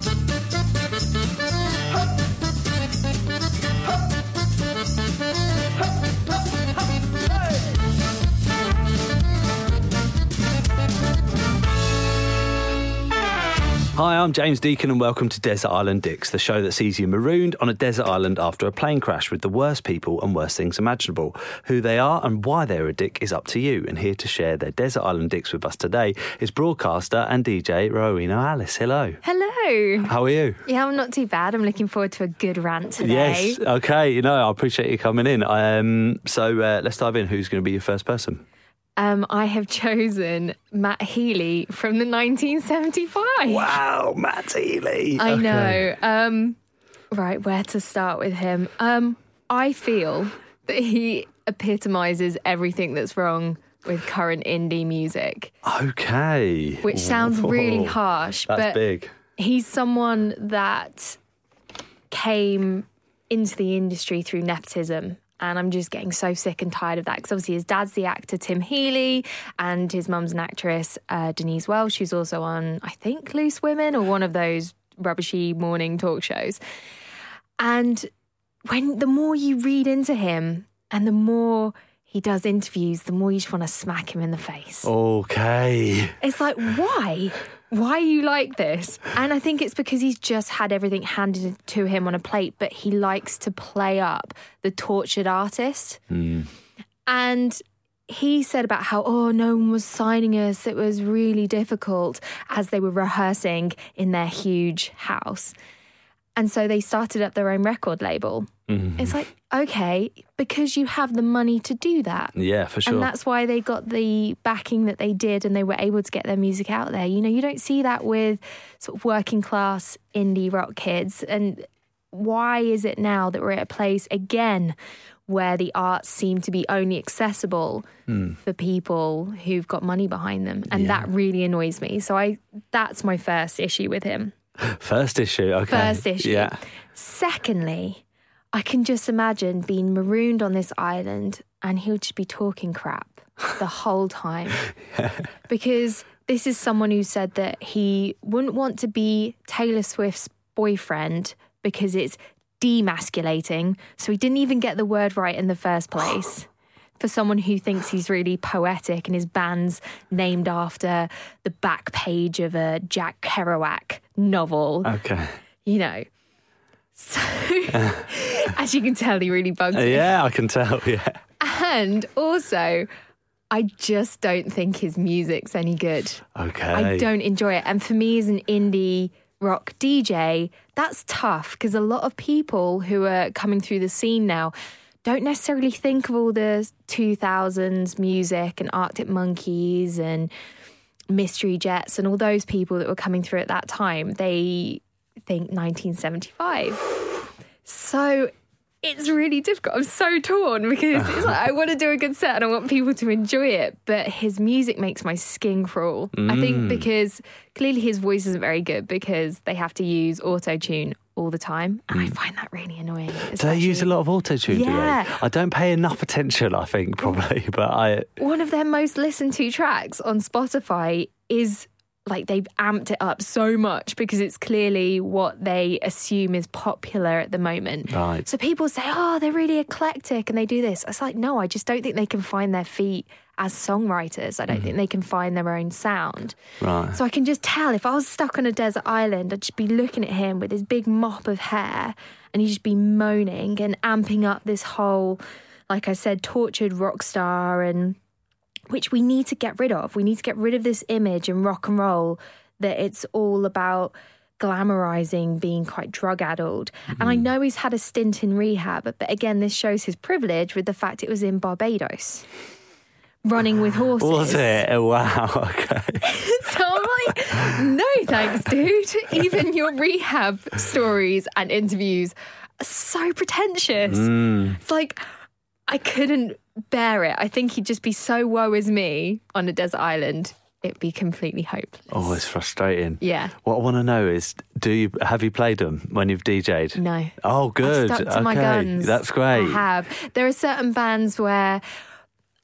Thank you. Hi, I'm James Deacon, and welcome to Desert Island Dicks, the show that sees you marooned on a desert island after a plane crash with the worst people and worst things imaginable. Who they are and why they're a dick is up to you. And here to share their Desert Island Dicks with us today is broadcaster and DJ Rowena Alice. Hello. Hello. How are you? Yeah, I'm not too bad. I'm looking forward to a good rant today. Yes. Okay. You know, I appreciate you coming in. Um, so uh, let's dive in. Who's going to be your first person? Um, I have chosen Matt Healy from the 1975. Wow, Matt Healy. I Okay. know. Um, right, where to start with him? Um, I feel that he epitomizes everything that's wrong with current indie music, Okay. which sounds really harsh, That's but big. he's someone that came into the industry through nepotism. And I'm just getting so sick and tired of that because obviously his dad's the actor Tim Healy and his mum's an actress uh, Denise Welch, who's also on I think Loose Women or one of those rubbishy morning talk shows. And when the more you read into him and the more he does interviews, the more you just want to smack him in the face. Okay. It's like, why? Why are you like this? And I think it's because he's just had everything handed to him on a plate, but he likes to play up the tortured artist. Hmm. And he said about how, oh, no one was signing us. It was really difficult as they were rehearsing in their huge house. And so they started up their own record label. Mm-hmm. It's like, okay, because you have the money to do that. Yeah, for sure. And that's why they got the backing that they did and they were able to get their music out there. You know, you don't see that with sort of working class indie rock kids. And why is it now that we're at a place again where the arts seem to be only accessible hmm. for people who've got money behind them? And that really annoys me. So I that's my first issue with him. First issue. Okay. First issue. Yeah. Secondly, I can just imagine being marooned on this island and he'll just be talking crap the whole time. Because this is someone who said that he wouldn't want to be Taylor Swift's boyfriend because it's demasculating. So he didn't even get the word right in the first place. For someone who thinks he's really poetic and his band's named after the back page of a Jack Kerouac novel Okay. you know. So, as you can tell, he really bugs me. Yeah, I can tell. Yeah. And also, I just don't think his music's any good. Okay. I don't enjoy it. And for me, as an indie rock DJ, that's tough because a lot of people who are coming through the scene now don't necessarily think of all the 2000s music and Arctic Monkeys and Mystery Jets and all those people that were coming through at that time. They think 1975. So it's really difficult. I'm so torn because it's like I want to do a good set and I want people to enjoy it, but his music makes my skin crawl. I think mm. because clearly his voice isn't very good because they have to use auto tune all the time, and I mm. find that really annoying. Do they use a lot of auto tune? Yeah. I don't pay enough attention, I think, probably. But I. one of their most listened to tracks on Spotify is like they've amped it up so much because it's clearly what they assume is popular at the moment. Right. So people say, oh, they're really eclectic and they do this. It's like, no, I just don't think they can find their feet as songwriters. I don't think mm-hmm. they can find their own sound. Right. So I can just tell if I was stuck on a desert island, I'd just be looking at him with his big mop of hair and he'd just be moaning and amping up this whole, like I said, tortured rock star and which we need to get rid of. We need to get rid of this image in rock and roll that it's all about glamorizing being quite drug addled. And I know he's had a stint in rehab, but again, this shows his privilege with the fact it was in Barbados. running with horses. Was it? Oh, wow. Okay. So I'm like, no thanks, dude. Even your rehab stories and interviews are so pretentious. Mm. It's like, I couldn't bear it. I think he'd just be so woe is me on a desert island. It'd be completely hopeless. Oh, it's frustrating. Yeah. What I want to know is, do you have you played them when you've DJ'd? No. Oh, good. I've stuck to okay, my guns. that's great. I have. There are certain bands where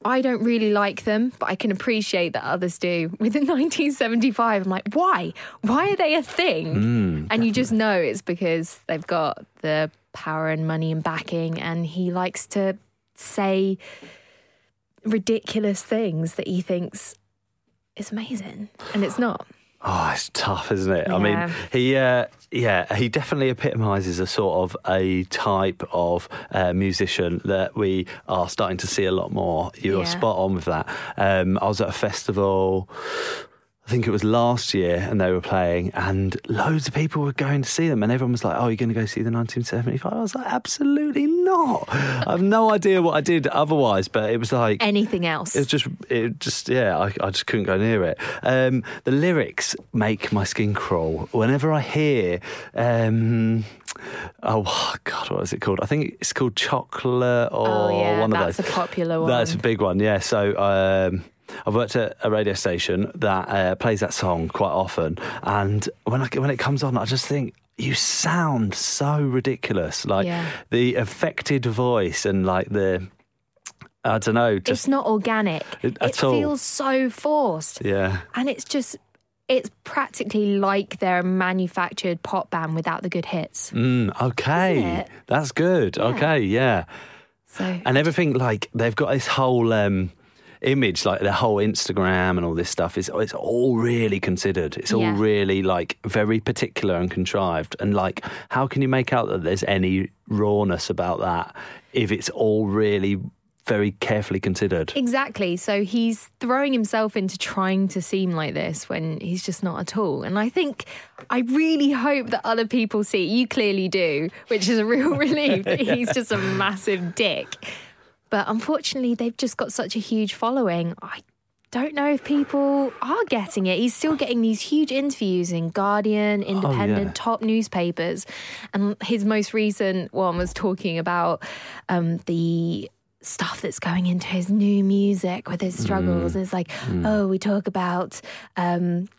I don't really like them, but I can appreciate that others do. Within 1975, I'm like, why? Why are they a thing? Mm, and you just know it's because they've got the power and money and backing, and he likes to say ridiculous things that he thinks is amazing, and it's not. Oh, it's tough, isn't it? I mean, he, uh, yeah, he definitely epitomises a sort of a type of uh, musician that we are starting to see a lot more. You're Yeah. spot on with that. Um, I was at a festival. I think it was last year, and they were playing, and loads of people were going to see them, and everyone was like, "Oh, you're going to go see the 1975?" I was like, "Absolutely not! I have no idea what I did otherwise." But it was like Anything else? it was just, it just, yeah, I, I just couldn't go near it. Um, the lyrics make my skin crawl whenever I hear. Um, oh God, what is it called? I think it's called Chocolate or oh yeah, one that's of those. That's a popular one. That's a big one, yeah. So um, I've worked at a radio station that uh, plays that song quite often, and when I when it comes on, I just think. You sound so ridiculous, like Yeah. the affected voice and like the, I don't know, just it's not organic. It- It, all. feels so forced. yeah. And it's just, it's practically like they're a manufactured pop band without the good hits. Mm, okay, that's good. Okay, yeah, So, and everything like they've got this whole um, image, like the whole Instagram and all this stuff is it's all really considered. It's all Yeah. really like very particular and contrived. And like, how can you make out that there's any rawness about that if it's all really very carefully considered? exactly. So he's throwing himself into trying to seem like this when he's just not at all. And I think, I really hope that other people see, you clearly do, which is a real relief that he's just a massive dick. But unfortunately, they've just got such a huge following. I don't know if people are getting it. He's still getting these huge interviews in Guardian, Independent, yeah. top newspapers. And his most recent one was talking about um, the stuff that's going into his new music with his struggles. It's like, oh, we talk about um,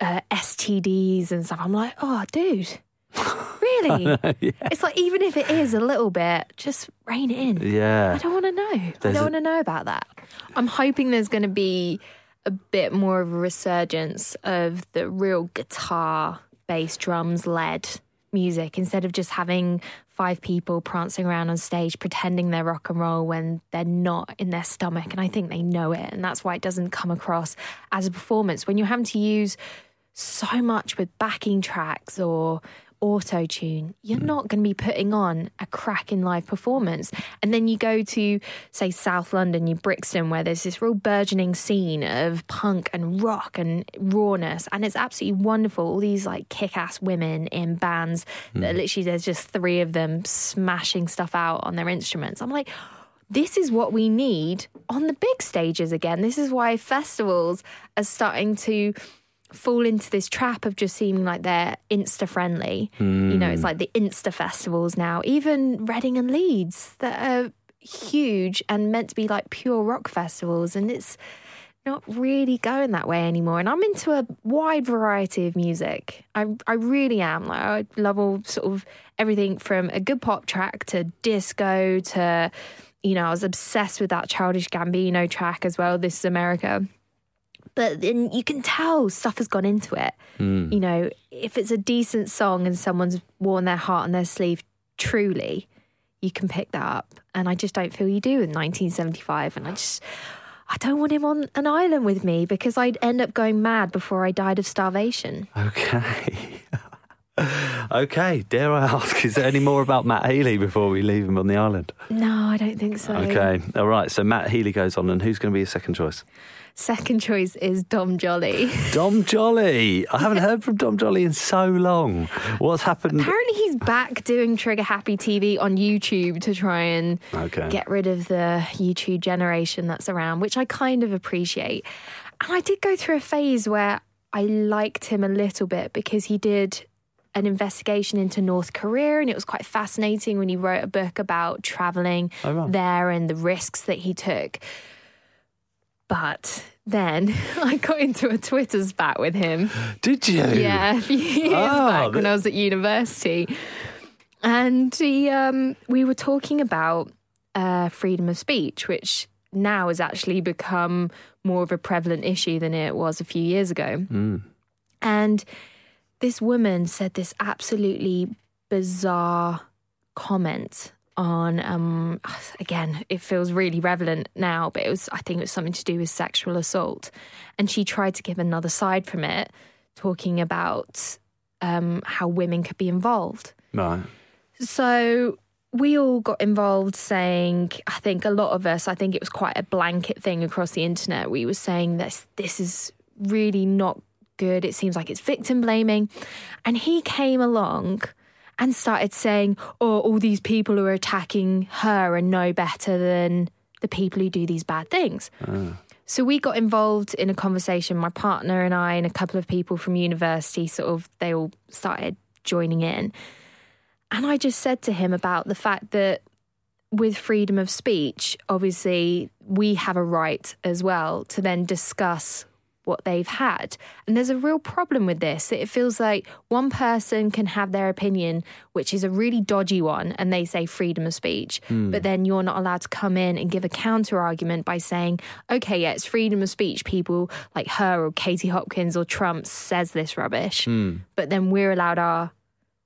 uh, STDs and stuff. I'm like, oh, dude. Really? It's like even if it is a little bit, just rein it in. Yeah. I don't want to know. I don't want to know about that. I'm hoping there's going to be a bit more of a resurgence of the real guitar, bass, drums led music instead of just having five people prancing around on stage pretending they're rock and roll when they're not in their stomach. And I think they know it. And that's why it doesn't come across as a performance. When you're having to use so much with backing tracks or auto tune, you're hmm. not going to be putting on a cracking live performance. And then you go to, say, South London, you Brixton, where there's this real burgeoning scene of punk and rock and rawness. And it's absolutely wonderful. All these like kick ass women in bands that hmm. literally there's just three of them smashing stuff out on their instruments. I'm like, this is what we need on the big stages again. This is why festivals are starting to fall into this trap of just seeming like they're insta friendly. You know, it's hmm. like the insta festivals now, even Reading and Leeds that are huge and meant to be like pure rock festivals. And it's not really going that way anymore. And I'm into a wide variety of music. I I really am. Like I love all sort of everything from a good pop track to disco to you know, I was obsessed with that childish Gambino track as well, This is America. But then you can tell stuff has gone into it. Hmm. You know, if it's a decent song and someone's worn their heart on their sleeve, truly, you can pick that up. And I just don't feel you do in 1975. And I just, I don't want him on an island with me because I'd end up going mad before I died of starvation. Okay. okay, dare I ask, is there any more about Matt Healy before we leave him on the island? No, I don't think so. Okay, all right. So Matt Healy goes on, and who's going to be your second choice? Second choice is Dom Joly. Dom Joly. I haven't heard from Dom Joly in so long. What's happened? Apparently, he's back doing Trigger Happy TV on YouTube to try and Okay. get rid of the YouTube generation that's around, which I kind of appreciate. And I did go through a phase where I liked him a little bit because he did an investigation into North Korea and it was quite fascinating when he wrote a book about traveling Oh, right. there and the risks that he took. But then I got into a Twitter spat with him. Did you? Yeah, a few years Oh, back when I was at university. And he, um, we were talking about uh, freedom of speech, which now has actually become more of a prevalent issue than it was a few years ago. And this woman said this absolutely bizarre comment on um again it feels really relevant now but it was i think it was something to do with sexual assault and she tried to give another side from it talking about um how women could be involved Right. so we all got involved saying, I think a lot of us, I think it was quite a blanket thing across the internet. We were saying this this is really not good. It seems like it's victim blaming. And he came along and started saying, Oh, all these people who are attacking her are no better than the people who do these bad things. Ah. So we got involved in a conversation, my partner and I, and a couple of people from university, sort of, they all started joining in. And I just said to him about the fact that with freedom of speech, obviously, we have a right as well to then discuss what they've had. And there's a real problem with this. It feels like one person can have their opinion, which is a really dodgy one, and they say freedom of speech, but then you're not allowed to come in and give a counter argument by saying, okay, yeah, it's freedom of speech. People like her or Katie Hopkins or Trump says this rubbish, but then we're allowed our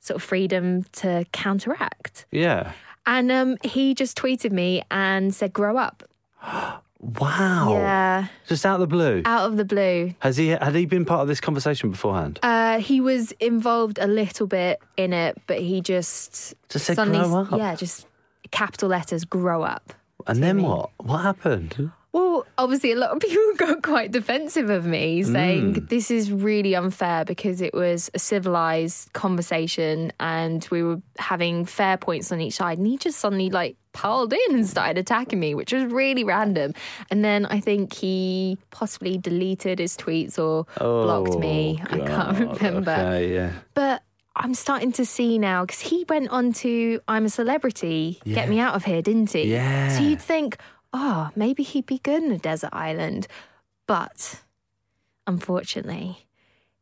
sort of freedom to counteract. Yeah. And um, he just tweeted me and said, grow up. Wow. Yeah, Just out of the blue. out of the blue. Has he had he been part of this conversation beforehand? Uh, he was involved a little bit in it, but he just Just said suddenly, grow up. yeah, just capital letters, grow up. and then what? What happened? Well, obviously, a lot of people got quite defensive of me, saying Mm. this is really unfair because it was a civilized conversation and we were having fair points on each side. And he just suddenly like piled in and started attacking me, which was really random. And then I think he possibly deleted his tweets or blocked me. Oh, I can't Oh, remember. Okay, yeah. But I'm starting to see now because he went on to I'm a Celebrity, Yeah. Get Me Out of Here, didn't he? Yeah. So you'd think, oh, maybe he'd be good in a desert island. But unfortunately,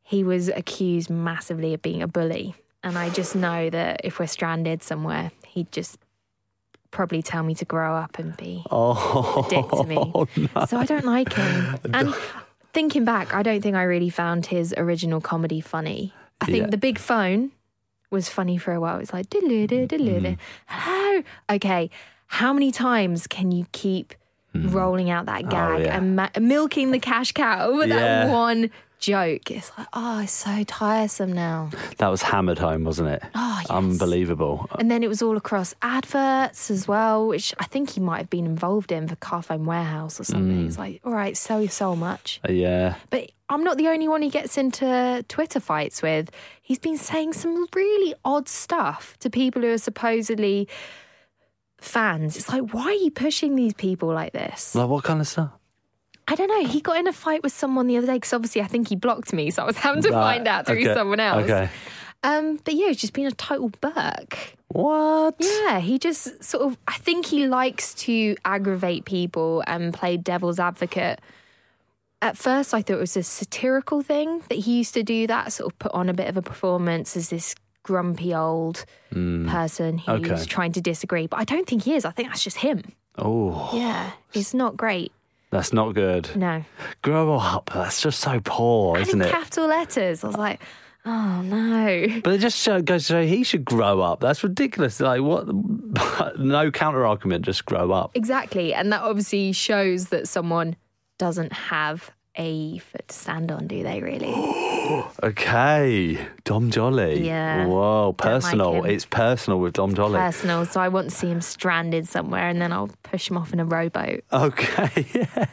he was accused massively of being a bully. And I just know that if we're stranded somewhere, he'd just probably tell me to grow up and be Oh, a dick to me. no. So I don't like him. And thinking back, I don't think I really found his original comedy funny. I think Yeah. the big phone was funny for a while. It's like, diddle-diddle. Mm-hmm. hello. Okay, how many times can you keep mm-hmm. rolling out that oh, gag yeah. and ma- milking the cash cow with Yeah. that one joke? It's like, oh, it's so tiresome now. That was hammered home, wasn't it? Oh, yes. Unbelievable. And then it was all across adverts as well, which I think he might have been involved in for Carphone Warehouse or something. It's like, all right, sell you so much. Uh, Yeah. But I'm not the only one he gets into Twitter fights with. He's been saying some really odd stuff to people who are supposedly fans. It's like, why are you pushing these people like this? Like what kind of stuff? I don't know. He got in a fight with someone the other day because obviously I think he blocked me, so I was having to Right, find out through okay, someone else. Okay. Um, but yeah, he's just been a total Burke. What? Yeah, he just sort of, I think he likes to aggravate people and play devil's advocate. At first, I thought it was a satirical thing that he used to do that, sort of put on a bit of a performance as this grumpy old person who's Okay. trying to disagree. But I don't think he is. I think that's just him. Oh, Yeah, it's not great. That's not good. No. Grow up. That's just so poor, And isn't in it? capital letters, I was like, oh no. But it just show, goes to show he should grow up. That's ridiculous. Like what? no counter argument. Just grow up. Exactly. And that obviously shows that someone doesn't have a foot to stand on, do they really? Okay, Dom Joly. Yeah. Whoa, personal. him. it's personal with Dom Joly. Personal, so I want to see him stranded somewhere and then I'll push him off in a rowboat. Okay, yeah.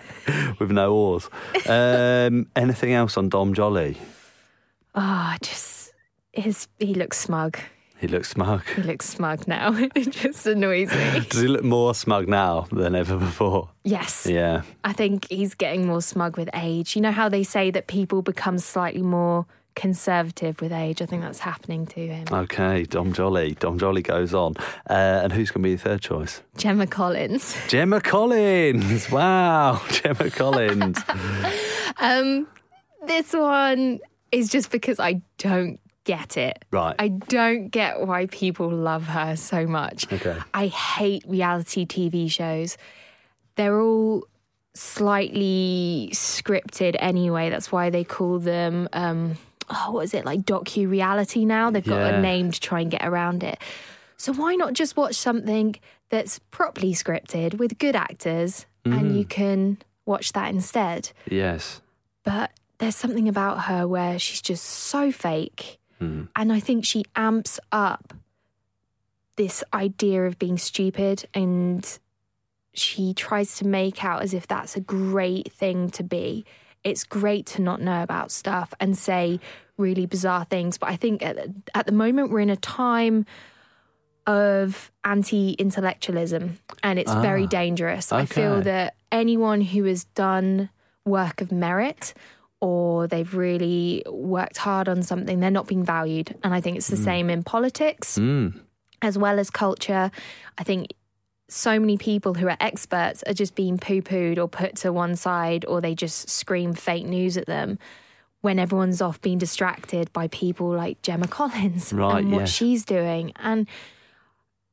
With no oars. Um, anything else on Dom Joly? Oh, just his he looks smug. He looks smug. He looks smug now. it just annoys me. Does he look more smug now than ever before? Yes. Yeah. I think he's getting more smug with age. You know how they say that people become slightly more conservative with age? I think that's happening to him. Okay, Dom Joly. Dom Joly goes on. Uh, and who's going to be your third choice? Gemma Collins. Gemma Collins. Wow, Gemma Collins. Um, this one is just because I don't get it. Right. I don't get why people love her so much. Okay. I hate reality TV shows. They're all slightly scripted anyway. That's why they call them um oh what is it like docu reality now? They've got Yeah. a name to try and get around it. So why not just watch something that's properly scripted with good actors and you can watch that instead? yes. but there's something about her where she's just so fake. Mm. And I think she amps up this idea of being stupid and she tries to make out as if that's a great thing to be. It's great to not know about stuff and say really bizarre things. But I think at, at the moment we're in a time of anti intellectualism and it's very ah, dangerous. I feel that anyone who has done work of merit or they've really worked hard on something, they're not being valued. And I think it's the same in politics Mm. as well as culture. I think so many people who are experts are just being poo pooed or put to one side or they just scream fake news at them when everyone's off being distracted by people like Gemma Collins Right, and what yes. she's doing. And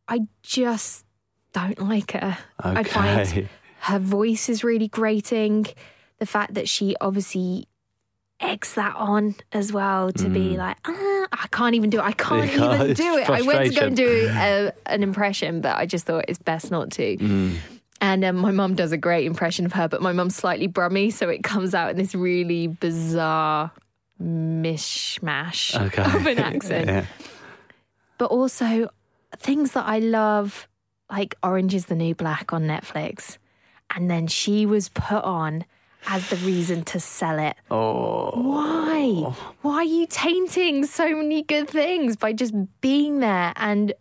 I just don't like her. I find her voice is really grating. The fact that she obviously eggs that on as well to be like, ah, I can't even do it. I can't Mm. Can't. even do it. I went to go and do a, an impression, but I just thought it's best not to. Mm. And um, my mum does a great impression of her, but my mum's slightly brummy, so it comes out in this really bizarre mishmash Okay. of an accent. yeah. But also things that I love, like Orange is the New Black on Netflix. And then she was put on as the reason to sell it. Oh. Why? Why are you tainting so many good things by just being there and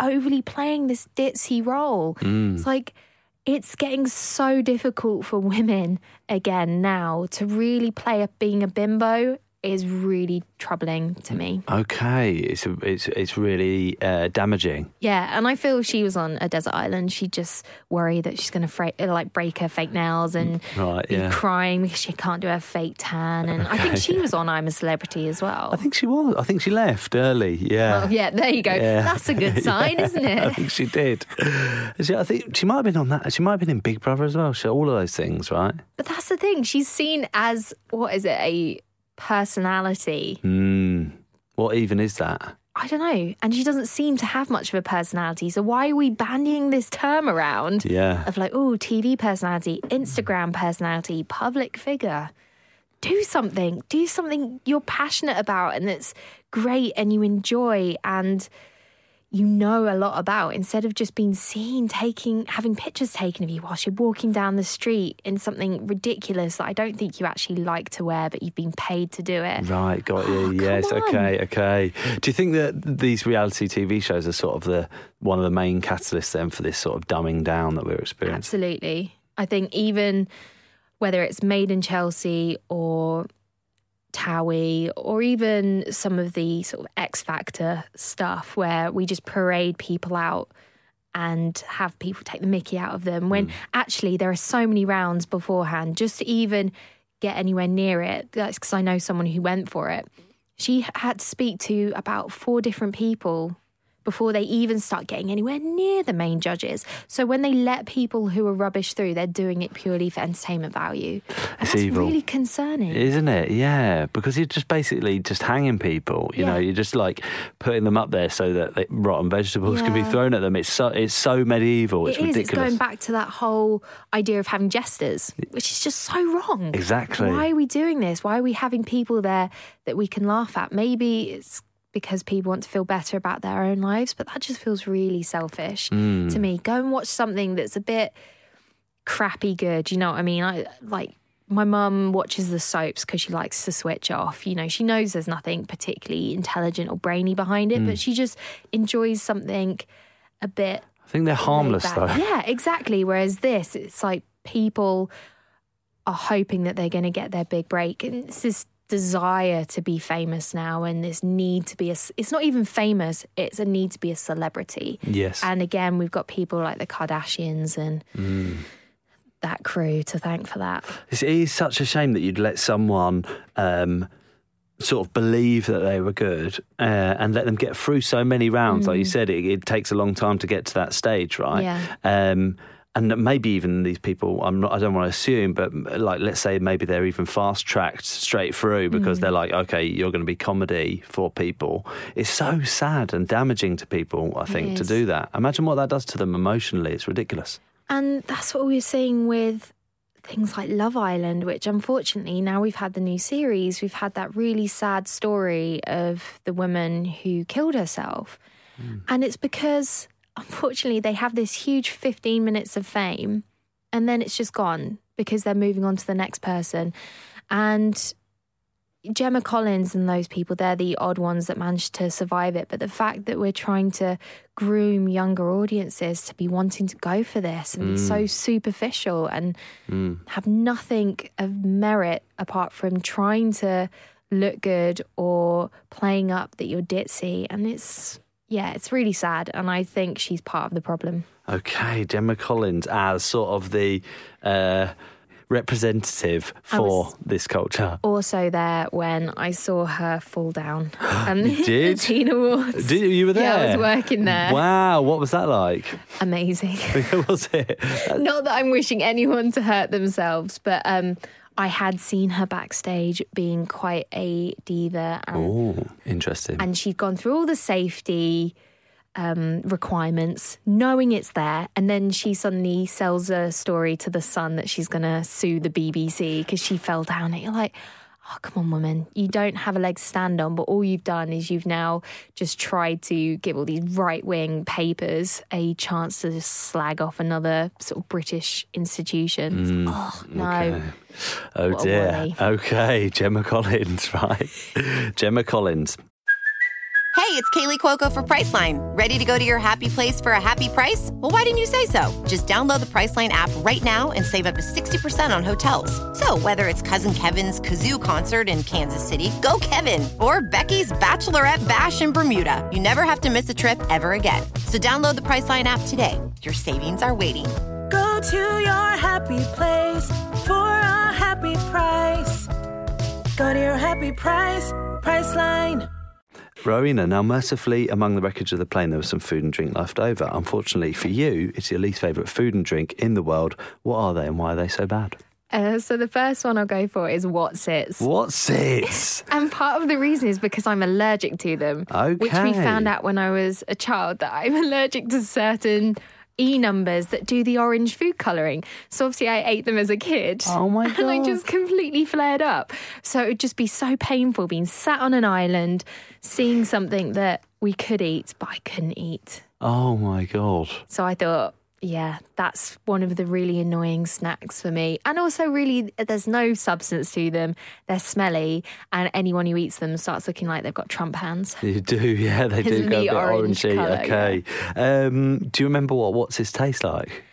overly playing this ditzy role? Mm. It's like it's getting so difficult for women again now to really play up being a bimbo is really troubling to me. Okay, it's a, it's it's really uh, damaging. Yeah, and I feel she was on a desert island, she'd just worry that she's going to fra- like break her fake nails and Right, be crying because she can't do her fake tan. And I think she was on I'm a Celebrity as well. I think she was. I think she left early. Yeah. Oh, yeah, there you go. Yeah. That's a good sign, isn't it? I think she did. She- I think she might have been on that. She might have been in Big Brother as well. She, all of those things, right? But that's the thing. She's seen as what is it? A personality. Hmm. What even is that? I don't know. And she doesn't seem to have much of a personality. So why are we bandying this term around? Yeah. Of like, oh, TV personality, Instagram personality, public figure. Do something. Do something you're passionate about and that's great and you enjoy and you know a lot about instead of just being seen taking having pictures taken of you whilst you're walking down the street in something ridiculous that I don't think you actually like to wear but you've been paid to do it. Right, got you. Oh, yes, okay, okay. Do you think that these reality TV shows are sort of the one of the main catalysts then for this sort of dumbing down that we're experiencing? Absolutely. I think even whether it's Made in Chelsea or Towie or even some of the sort of X Factor stuff where we just parade people out and have people take the mickey out of them when hmm. actually there are so many rounds beforehand just to even get anywhere near it. That's because I know someone who went for it. She had to speak to about four different people before they even start getting anywhere near the main judges. So when they let people who are rubbish through, they're doing it purely for entertainment value. And It's that's evil. really concerning. Isn't it? Yeah, because you're just basically just hanging people. You know, you're just like putting them up there so that they, rotten vegetables can be thrown at them. It's so it's so medieval. It's It is. ridiculous. It's going back to that whole idea of having jesters, which is just so wrong. Exactly. Why are we doing this? Why are we having people there that we can laugh at? Maybe it's because people want to feel better about their own lives, but that just feels really selfish Mm. to me. Go and watch something that's a bit crappy good. You know what I mean? I like my mum watches the soaps because she likes to switch off. You know, she knows there's nothing particularly intelligent or brainy behind it, Mm. but she just enjoys something a bit I think they're harmless though. Yeah, exactly. Whereas this, it's like people are hoping that they're going to get their big break, and it's this desire to be famous now, and this need to be a. It's not even famous; it's a need to be a celebrity. Yes. And again, we've got people like the Kardashians and Mm. that crew to thank for that. It's, such a shame that you'd let someone um, sort of believe that they were good uh, and let them get through so many rounds. Like you said, it, it takes a long time to get to that stage, right? Yeah. Um, and maybe even these people, I'm not, I don't want to assume, but like, let's say maybe they're even fast tracked straight through because mm. they're like, okay, you're going to be comedy for people. It's so sad and damaging to people, I think, to do that. Imagine what that does to them emotionally. It's ridiculous. And that's what we were seeing with things like Love Island, which unfortunately now we've had the new series, we've had that really sad story of the woman who killed herself. Mm. And it's because unfortunately they have this huge 15 minutes of fame and then it's just gone because they're moving on to the next person. And Gemma Collins and those people, they're the odd ones that managed to survive it. But the fact that we're trying to groom younger audiences to be wanting to go for this and be so mm. superficial and mm. have nothing of merit apart from trying to look good or playing up that you're ditzy. And it's, yeah, it's really sad. And I think she's part of the problem. Okay, Gemma Collins as sort of the uh, representative for this culture. Also, there when I saw her fall down. And You did? Teen Awards. Did you, you were there? Yeah, I was working there. Wow, what was that like? Amazing. was it? Not that I'm wishing anyone to hurt themselves, but um, I had seen her backstage being quite a diva, and, Oh, interesting. and she'd gone through all the safety um, requirements, knowing it's there, and then she suddenly sells a story to the Sun that she's going to sue the BBC because she fell down. And you're like. Oh, come on, woman. You don't have a leg to stand on, but all you've done is you've now just tried to give all these right wing papers a chance to just slag off another sort of British institution. Mm, oh, no. Okay. Oh What dear. Okay, Gemma Collins, right? Gemma Collins. Hey, it's Kaley Cuoco for Priceline. Ready to go to your happy place for a happy price? Well, why didn't you say so? Just download the Priceline app right now and save up to 60% on hotels. So, whether it's Cousin Kevin's Kazoo concert in Kansas City, go Kevin, or Becky's Bachelorette Bash in Bermuda, you never have to miss a trip ever again. So, download the Priceline app today. Your savings are waiting. Go to your happy place for a happy price. Go to your happy price, Priceline. Rowena, now mercifully, among the wreckage of the plane, there was some food and drink left over. Unfortunately for you, it's your least favourite food and drink in the world. What are they and why are they so bad? Uh, so the first one I'll go for is Wotsits. What's it? And part of the reason is because I'm allergic to them. Okay. Which we found out when I was a child that I'm allergic to certain E numbers that do the orange food colouring. So obviously I ate them as a kid. Oh my And I just completely flared up. So it would just be so painful being sat on an island, seeing something that we could eat, but I couldn't eat. oh my God. So I thought, yeah, that's one of the really annoying snacks for me. And also, really, there's no substance to them. They're smelly, and anyone who eats them starts looking like they've got Trump hands. You do, yeah, they do go a bit orange orangey. colour, okay. Um, do you remember what Wotsits taste like?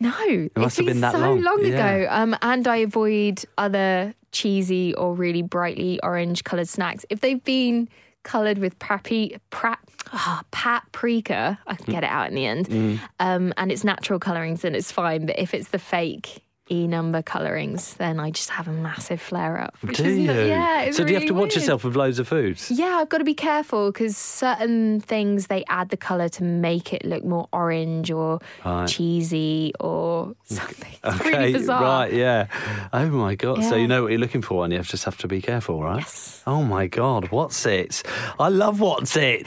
No, it must it's have been that so long. Yeah. ago. Um, and I avoid other cheesy or really brightly orange coloured snacks. If they've been coloured with prapi, pra, ah, paprika, I can get it out in the end, Mm. um, and it's natural colourings, and it's fine. But if it's the fake E number colorings, then I just have a massive flare up. Do is you? not- yeah. It's so do you have to watch weird. yourself with loads of foods? Yeah, I've got to be careful because certain things they add the color to make it look more orange or Right. cheesy or something. It's Okay, really bizarre. right, yeah. Oh my god! So you know what you're looking for, and you just have to be careful, right? Yes. Oh my god, Wotsit? I love Wotsit.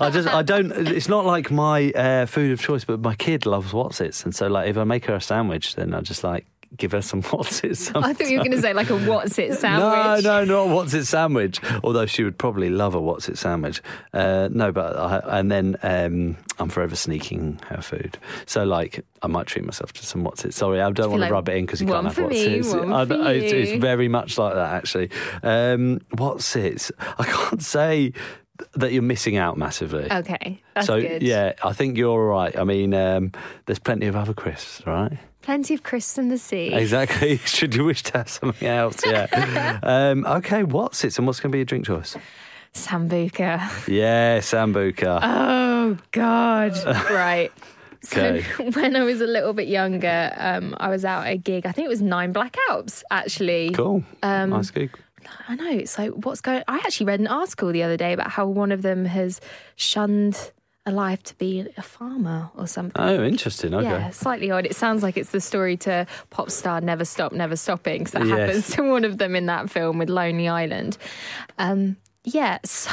I just, I don't. It's not like my uh, food of choice, but my kid loves Wotsit, and so like if I make her a sandwich, then I just like give her some Wotsit. I thought you were going to say like a Wotsit sandwich. no, no, not Wotsit sandwich. Although she would probably love a Wotsit sandwich. Uh, no, but I, and then um, I'm forever sneaking her food. So like I might treat myself to some Wotsit. Sorry, I don't want like, to rub it in because you can't have what's me, it. one I- for I- it's, it's very much like that actually. Um, Wotsit? I can't say that you're missing out massively. Okay, that's so good. yeah, I think you're all right. I mean, um, there's plenty of other crisps, right? Plenty of crisps in the sea. Exactly. Should you wish to have something else? Yeah. um, okay, Wotsit? And what's going to be your drink choice? Sambuca. Yeah, Sambuca. Oh God! right. Okay. So when I was a little bit younger, um, I was out at a gig. I think it was Nine Black Alps, actually. cool. um, nice gig. I know. So what's going? I actually read an article the other day about how one of them has shunned a life to be a farmer or something. Oh, interesting. Okay. Yeah, slightly odd. It sounds like it's the story to pop star Never Stop, Never Stopping, that Yes. happens to one of them in that film with Lonely Island. Um, yeah, so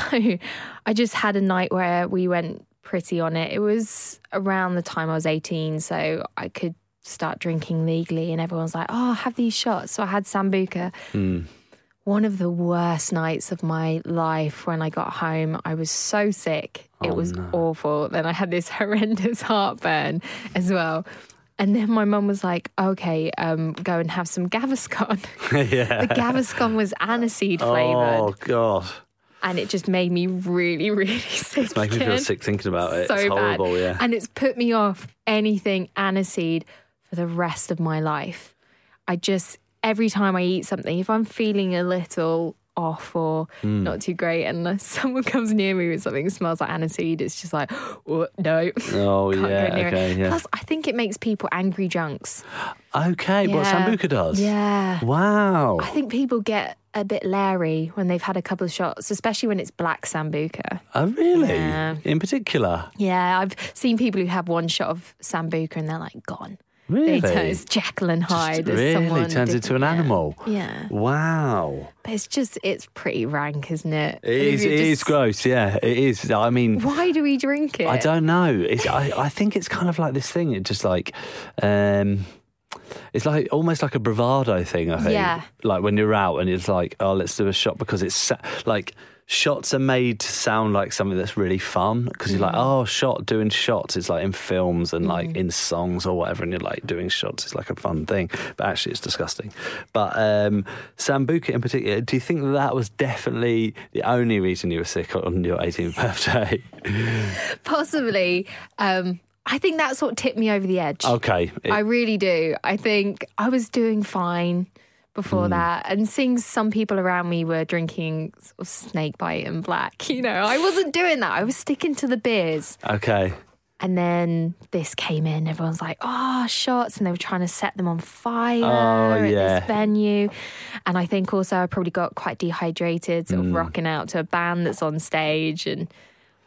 I just had a night where we went pretty on it. It was around the time I was 18, so I could start drinking legally, and everyone's like, oh, have these shots. So I had Sambuca. Hmm. One of the worst nights of my life when I got home. I was so sick. Oh, It was awful. Then I had this horrendous heartburn as well. And then my mum was like, okay, um, go and have some Gaviscon. yeah. the Gaviscon was aniseed flavoured. Oh God, And it just made me really, really sick. it's making me feel sick thinking about it. So it's horrible. bad. Yeah. And it's put me off anything aniseed for the rest of my life. I just, every time I eat something, if I'm feeling a little off or Hmm. not too great, and someone comes near me with something that smells like aniseed, it's just like, oh, no. Oh Can't go yeah. Okay. Yeah. Plus, I think it makes people angry junks. Okay. What Yeah. Sambuca does? Yeah. Wow. I think people get a bit leery when they've had a couple of shots, especially when it's black sambuca. Oh really? Yeah. In particular. Yeah, I've seen people who have one shot of sambuca and they're like gone. Really? They turn, it's Jekyll and Hyde. as really someone turns into an yeah. animal. Yeah, Wow. but it's just it's pretty rank, isn't it? It is. It is just- gross. Yeah. It is. I mean. Why do we drink it? I don't know. It's, I, I think it's kind of like this thing. It just like, um, it's like almost like a bravado thing. I think. Yeah. Like when you're out and it's like, oh, let's do a shot because it's like shots are made to sound like something that's really fun because you're like, Mm. oh, shot doing shots. It's like in films and like in songs or whatever, and you're like doing shots. It's like a fun thing, but actually it's disgusting. But um, Sambuca in particular, do you think that, that was definitely the only reason you were sick on your 18th birthday? Possibly. Um, I think that's what tipped me over the edge. Okay. It- I really do. I think I was doing fine before Hmm. that, and seeing some people around me were drinking sort of snake bite and black. You know, I wasn't doing that. I was sticking to the beers. okay. And then this came in. Everyone's like, "Oh, shots!" And they were trying to set them on fire Oh, at yeah. this venue. And I think also I probably got quite dehydrated, sort Mm. of rocking out to a band that's on stage, and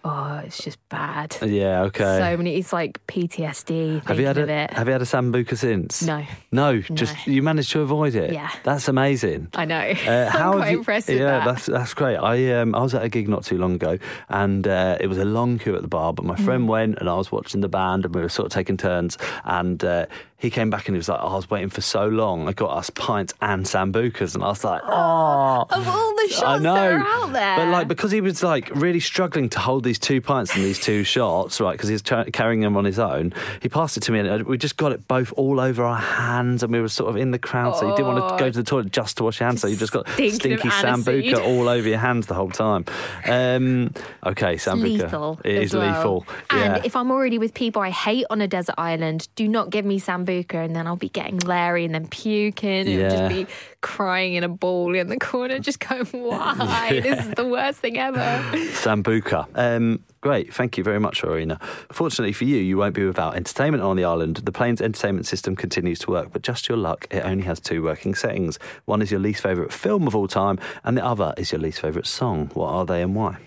oh, it's just bad. Yeah, okay. So many. It's like PTSD. have you had a. Have you had a sambuca since? No. No, just you managed to avoid it. Yeah. that's amazing. I know. Uh, how I'm quite you- impressed yeah, that. that's that's great. I um, I was at a gig not too long ago, and uh, it was a long queue at the bar. But my Mm. friend went, and I was watching the band, and we were sort of taking turns. And uh, he came back, and he was like, oh, "I was waiting for so long. I got us pints and sambucas," and I was like, "Oh." of all the shots I know, that are out there. but like because he was like really struggling to hold these two pints and these two shots, right? Because he's tra- carrying them on his own. He passed it to me, and we just got it both all over our hands, and we were sort of in the crowd, so you didn't want to go to the toilet just to wash your hands, so you just got stinky sambuca all over your hands the whole time. Um, okay, sambuca, lethal. It is well. lethal. And yeah. if I'm already with people I hate on a desert island, do not give me sambuca Sambuca and then I'll be getting Larry and then puking and Yeah. just be crying in a ball in the corner, just going, why? This is the worst thing ever. Sambuca. Um, great, thank you very much, Rowena. Fortunately for you, you won't be without entertainment on the island. The plane's entertainment system continues to work, but just your luck, it only has two working settings. One is your least favourite film of all time, and the other is your least favourite song. What are they and why?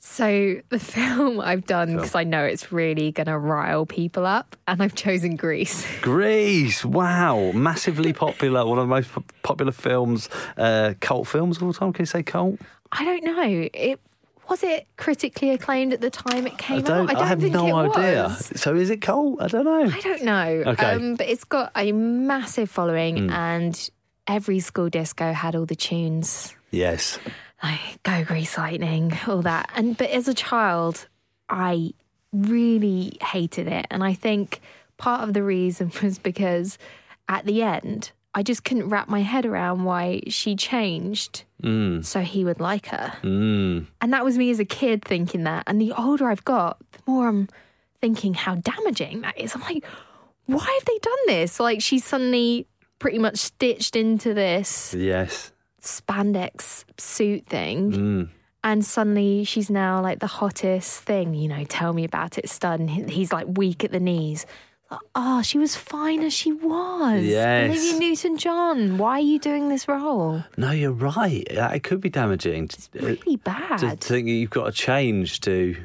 So the film I've done because I know it's really going to rile people up, and I've chosen Grease. Grease, wow, massively popular, one of the most popular films, uh, cult films of all time. Can you say cult? I don't know. It was it critically acclaimed at the time it came I don't. out. I don't have think no idea. was. So is it cult? I don't know. I don't know. Okay. Um, but it's got a massive following, and every school disco had all the tunes Yes. Like "Go Grease Lightning," all that. And but as a child, I really hated it, and I think part of the reason was because at the end, I just couldn't wrap my head around why she changed so he would like her. Mm. And that was me as a kid thinking that. And the older I've got, the more I'm thinking how damaging that is. I'm like, why have they done this? Like she's suddenly pretty much stitched into this Yes. Spandex suit thing. Mm. And suddenly she's now like the hottest thing, you know, tell me about it, stud. And he's like weak at the knees. Oh, she was fine as she was. Yes. Olivia Newton John, why are you doing this role? No, you're right. It could be damaging. to- Really bad. to think you've got to change to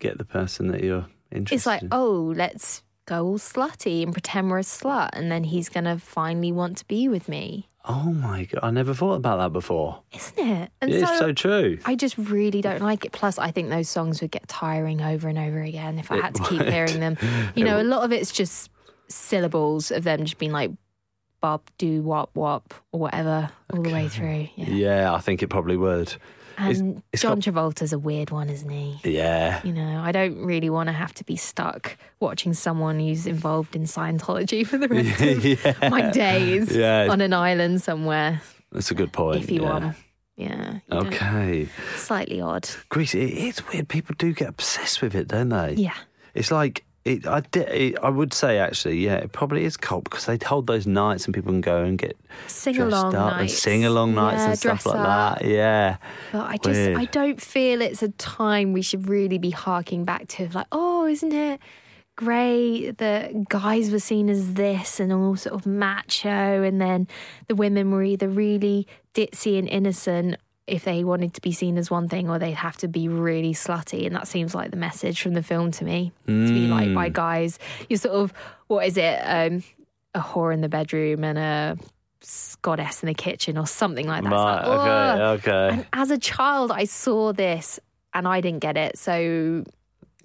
get the person that you're interested It's like, in. oh, let's go all slutty and pretend we're a slut, and then he's gonna finally want to be with me, Oh my god, I never thought about that before. isn't it? And It's so true. I just really don't like it. Plus, I think those songs would get tiring over and over again if I It had to keep hearing them. You know, a lot of it's just syllables of them just being like "bob, do, wop, wop" or whatever all the way through. Yeah. Yeah, I think it probably would. And it's John got- Travolta's a weird one, isn't he? Yeah. You know, I don't really want to have to be stuck watching someone who's involved in Scientology for the rest of my days Yeah. on an island somewhere. That's a good point. if you yeah. want. Yeah. Okay. Slightly odd. Grease, it is weird. People do get obsessed with it, don't they? Yeah. It's like it, I did. It, I would say actually, yeah, it probably is cult because they hold those nights and people can go and get Sing along up and nights. sing along nights Yeah, and stuff like up. that. Yeah, But I just Weird. I don't feel it's a time we should really be harking back to like, oh, isn't it great that guys were seen as this and all sort of macho and then the women were either really ditzy and innocent if they wanted to be seen as one thing or they'd have to be really slutty and that seems like the message from the film to me to be like Mm. by guys you're sort of what is it um a whore in the bedroom and a goddess in the kitchen or something like that right. like, okay. Okay. and as a child, I saw this and I didn't get it. So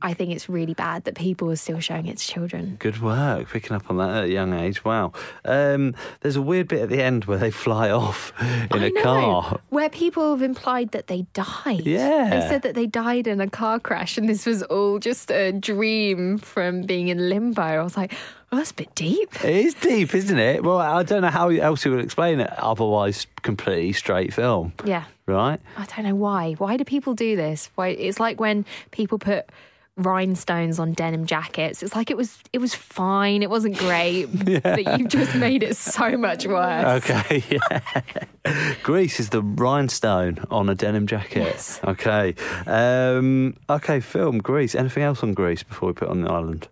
I think it's really bad that people are still showing it to children. Good work picking up on that at a young age. Wow. Um, there's a weird bit at the end where they fly off in I a know, car. Where people have implied that they died. Yeah. They said that they died in a car crash and this was all just a dream from being in limbo. I was like, oh, that's a bit deep. It is deep, isn't it? Well, I don't know how else you would explain it. Otherwise, completely straight film, Yeah. right? I don't know why. Why do people do this? Why it's like when people put rhinestones on denim jackets. It's like it was it was fine. It wasn't great, but you've just made it so much worse. Okay, yeah. Grease is the rhinestone on a denim jacket. Yes. Okay. Um, okay, film Grease. Anything else on Grease before we put it on the island?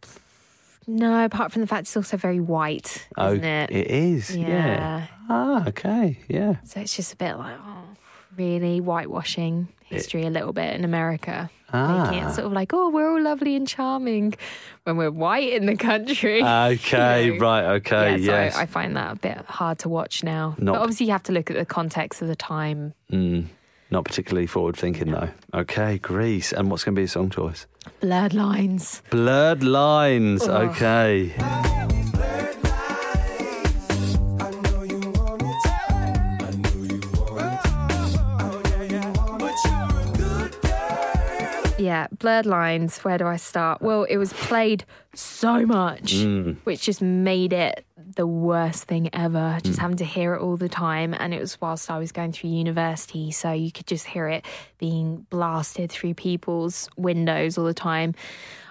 No, apart from the fact it's also very white, isn't oh, it? It is. Yeah. Yeah. Ah, okay. Yeah. So it's just a bit like, oh, really whitewashing history a little bit in America. Making Ah. it sort of like, oh, we're all lovely and charming when we're white in the country. Okay. You know? Right. Okay. yeah, so yes. I find that a bit hard to watch now. Not- but obviously, you have to look at the context of the time. Mm, not particularly forward thinking though. Okay, Grease. And what's going to be a song choice? Blurred lines. Blurred lines. Okay. Yeah, blurred lines. Where do I start? Well, it was played so much, mm. which just made it the worst thing ever. Just mm. having to hear it all the time. And it was whilst I was going through university. So you could just hear it being blasted through people's windows all the time.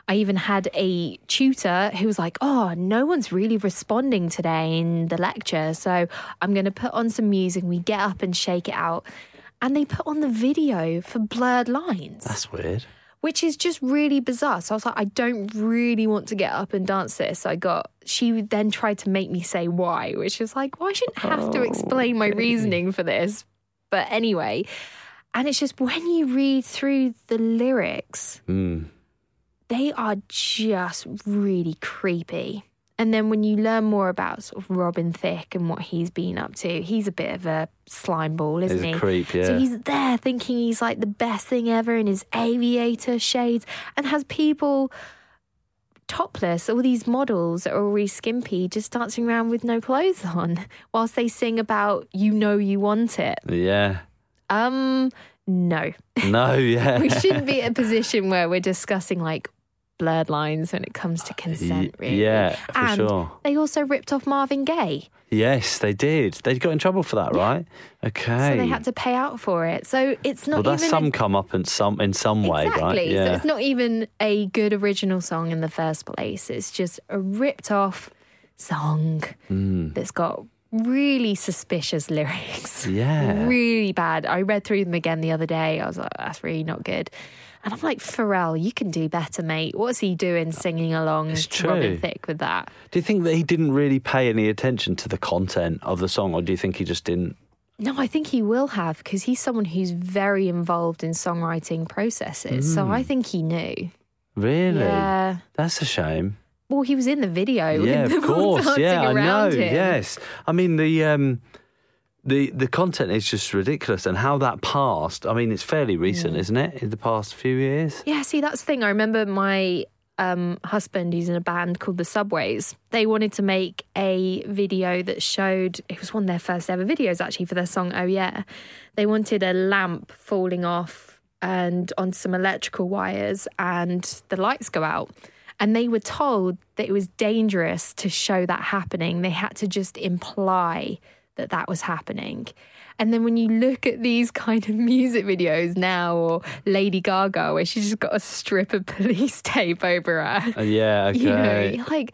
I even had a tutor who was like, Oh, no one's really responding today in the lecture. So I'm going to put on some music. We get up and shake it out. And they put on the video for Blurred Lines, That's weird. Which is just really bizarre. So I was like, I don't really want to get up and dance this. I got, she then tried to make me say why, which is like, well, I shouldn't have to explain my reasoning for this. But anyway, and it's just when you read through the lyrics, Mm. they are just really creepy. And then when you learn more about sort of Robin Thicke and what he's been up to, he's a bit of a slime ball, isn't He's a he? creep, yeah. So he's there thinking he's like the best thing ever in his aviator shades and has people topless, all these models that are already skimpy, just dancing around with no clothes on whilst they sing about you know you want it. Yeah. Um, no. No, yeah. we shouldn't be in a position where we're discussing like blurred lines when it comes to consent, really. yeah, for and sure. They also ripped off Marvin Gaye. Yes, they did. They got in trouble for that, right? Okay. So they had to pay out for it. So it's not well, that's even some a, come up in some in some way, exactly. right? So Yeah. it's not even a good original song in the first place. It's just a ripped off song Hmm. that's got really suspicious lyrics. Yeah. Really bad. I read through them again the other day. I was like, that's really not good. And I'm like, Pharrell, you can do better, mate. What's he doing singing along It's to Robin true. Thicke with that? Do you think that he didn't really pay any attention to the content of the song, or do you think he just didn't? No, I think he will have because he's someone who's very involved in songwriting processes. So I think he knew. Really? Yeah. That's a shame. Well, he was in the video. yeah, of course. Yeah, I know. him. Yes, I mean the um, the the content is just ridiculous, and how that passed. I mean, it's fairly recent, isn't it? In the past few years. Yeah, see, that's the thing. I remember my um, husband, who's in a band called The Subways, they wanted to make a video that showed, it was one of their first ever videos actually for their song Oh Yeah. They wanted a lamp falling off and on some electrical wires, and the lights go out. And they were told that it was dangerous to show that happening. They had to just imply that that was happening. And then when you look at these kind of music videos now, or Lady Gaga, where she's just got a strip of police tape over her, Uh, yeah. Okay. you know, like,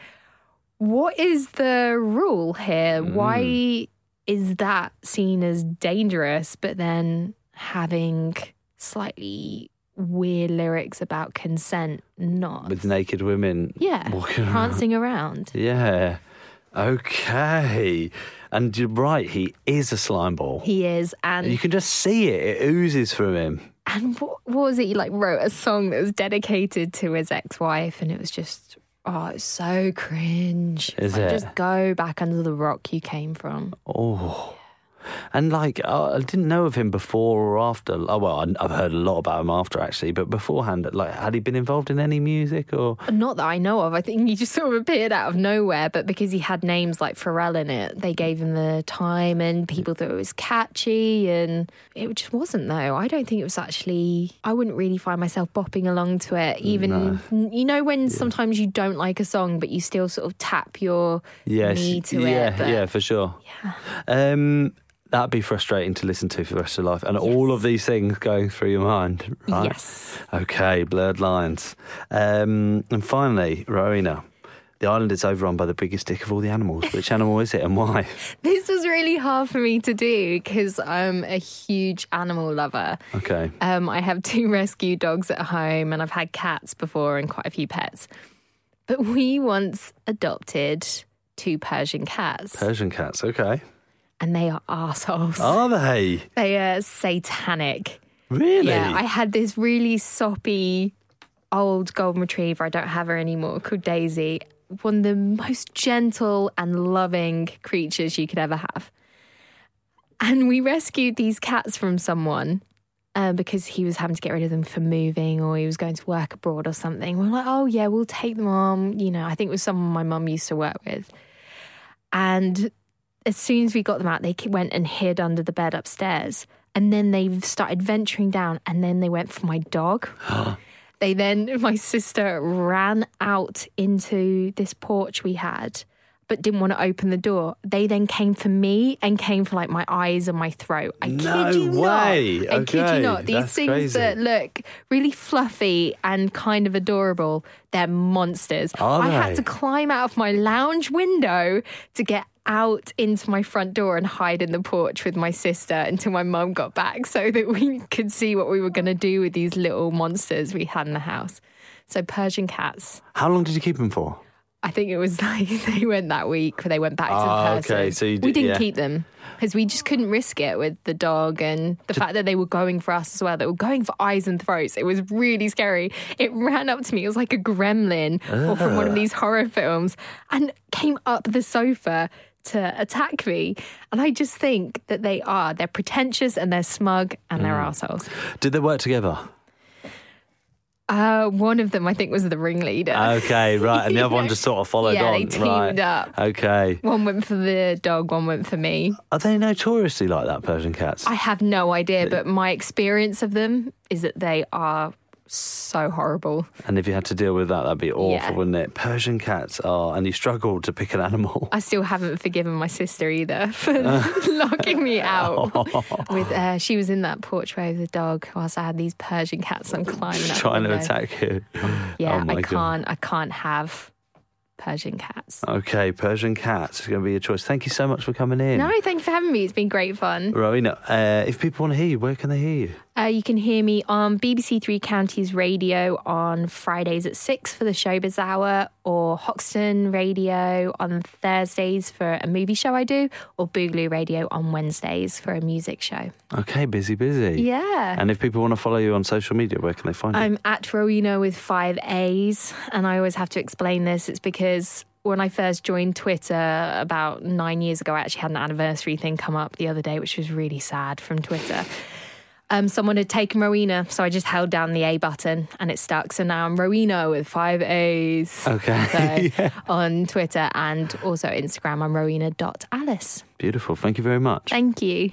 what is the rule here? Mm. Why is that seen as dangerous, but then having slightly weird lyrics about consent not? With naked women. yeah, walking around. prancing around. Yeah. Okay. And you're right. He is a slime ball. He is, and you can just see it. It oozes from him. And what, what was it? He like wrote a song that was dedicated to his ex-wife, and it was just oh, it's so cringe. Is like, it? Just go back under the rock you came from. Oh. And like, uh, I didn't know of him before or after. Oh, well, I've heard a lot about him after actually, but beforehand, like, had he been involved in any music or? Not that I know of. I think he just sort of appeared out of nowhere, but because he had names like Pharrell in it, they gave him the time, and people thought it was catchy, and it just wasn't. Though I don't think it was actually. I wouldn't really find myself bopping along to it. Even you know when sometimes you don't like a song, but you still sort of tap your knee to yeah, it. but- yeah, for sure. Um, that'd be frustrating to listen to for the rest of your life, and all of these things going through your mind, right? Yes. Okay, blurred lines. Um, and finally, Rowena. The island is overrun by the biggest dick of all the animals. Which animal is it and why? This was really hard for me to do because I'm a huge animal lover. Okay. Um, I have two rescue dogs at home and I've had cats before and quite a few pets. But we once adopted two Persian cats Persian cats. Okay. And they are assholes. Are they? They are satanic. Really? Yeah, I had this really soppy old golden retriever. I don't have her anymore, called Daisy. One of the most gentle and loving creatures you could ever have. And we rescued these cats from someone uh, because he was having to get rid of them for moving or he was going to work abroad or something. We're like, oh, yeah, we'll take them on. You know, I think it was someone my mum used to work with. And as soon as we got them out, they went and hid under the bed upstairs. And then they started venturing down, and then they went for my dog. they then, my sister ran out into this porch we had, but didn't want to open the door. They then came for me and came for like my eyes and my throat. I No kid you way. not. I kid Okay, you not. These that's things crazy. that look really fluffy and kind of adorable, they're monsters. Are I they? had to climb out of my lounge window to get out into my front door and hide in the porch with my sister until my mum got back so that we could see what we were going to do with these little monsters we had in the house. So Persian cats. How long did you keep them for? I think it was like they went that week. They went back to Ah, the person. okay, so you we did- didn't yeah. keep them because we just couldn't risk it with the dog and the fact that they were going for us as well. They were going for eyes and throats. It was really scary. It ran up to me. It was like a gremlin or from one of these horror films and came up the sofa to attack me. And I just think that they are. They're pretentious and they're smug and they're Mm. assholes. Did they work together? Uh, one of them, I think, was the ringleader. Okay, right. And the other one just sort of followed Yeah, on. they teamed right. up. Okay. one went for the dog, one went for me. Are they notoriously like that, Persian cats? I have no idea, but my experience of them is that they are so horrible. And if you had to deal with that, that'd be awful, Yeah. wouldn't it? Persian cats are, and you struggle to pick an animal. I still haven't forgiven my sister either for locking me out. With uh, she was in that porchway with the dog whilst I had these Persian cats. I'm climbing up. Trying to attack you. Yeah, Oh I can't. I can't have Persian cats. Okay, Persian cats is going to be your choice. Thank you so much for coming in. No, thank you for having me. It's been great fun. Rowena, uh, if people want to hear you, where can they hear you? Uh, you can hear me on BBC Three Counties Radio on Fridays at 6 for the Showbiz Hour, or Hoxton Radio on Thursdays for a movie show I do, or Boogaloo Radio on Wednesdays for a music show. Okay, busy, busy. Yeah. And if people want to follow you on social media, where can they find you? I'm at Rowena with five A's, and I always have to explain this. It's because when I first joined Twitter about nine years ago, I actually had an anniversary thing come up the other day, which was really sad from Twitter. Um, someone had taken Rowena, so I just held down the A button and it stuck. So now I'm Rowena with five A's. Okay. So on Twitter and also Instagram, I'm rowena.alice. Beautiful. Thank you very much. Thank you.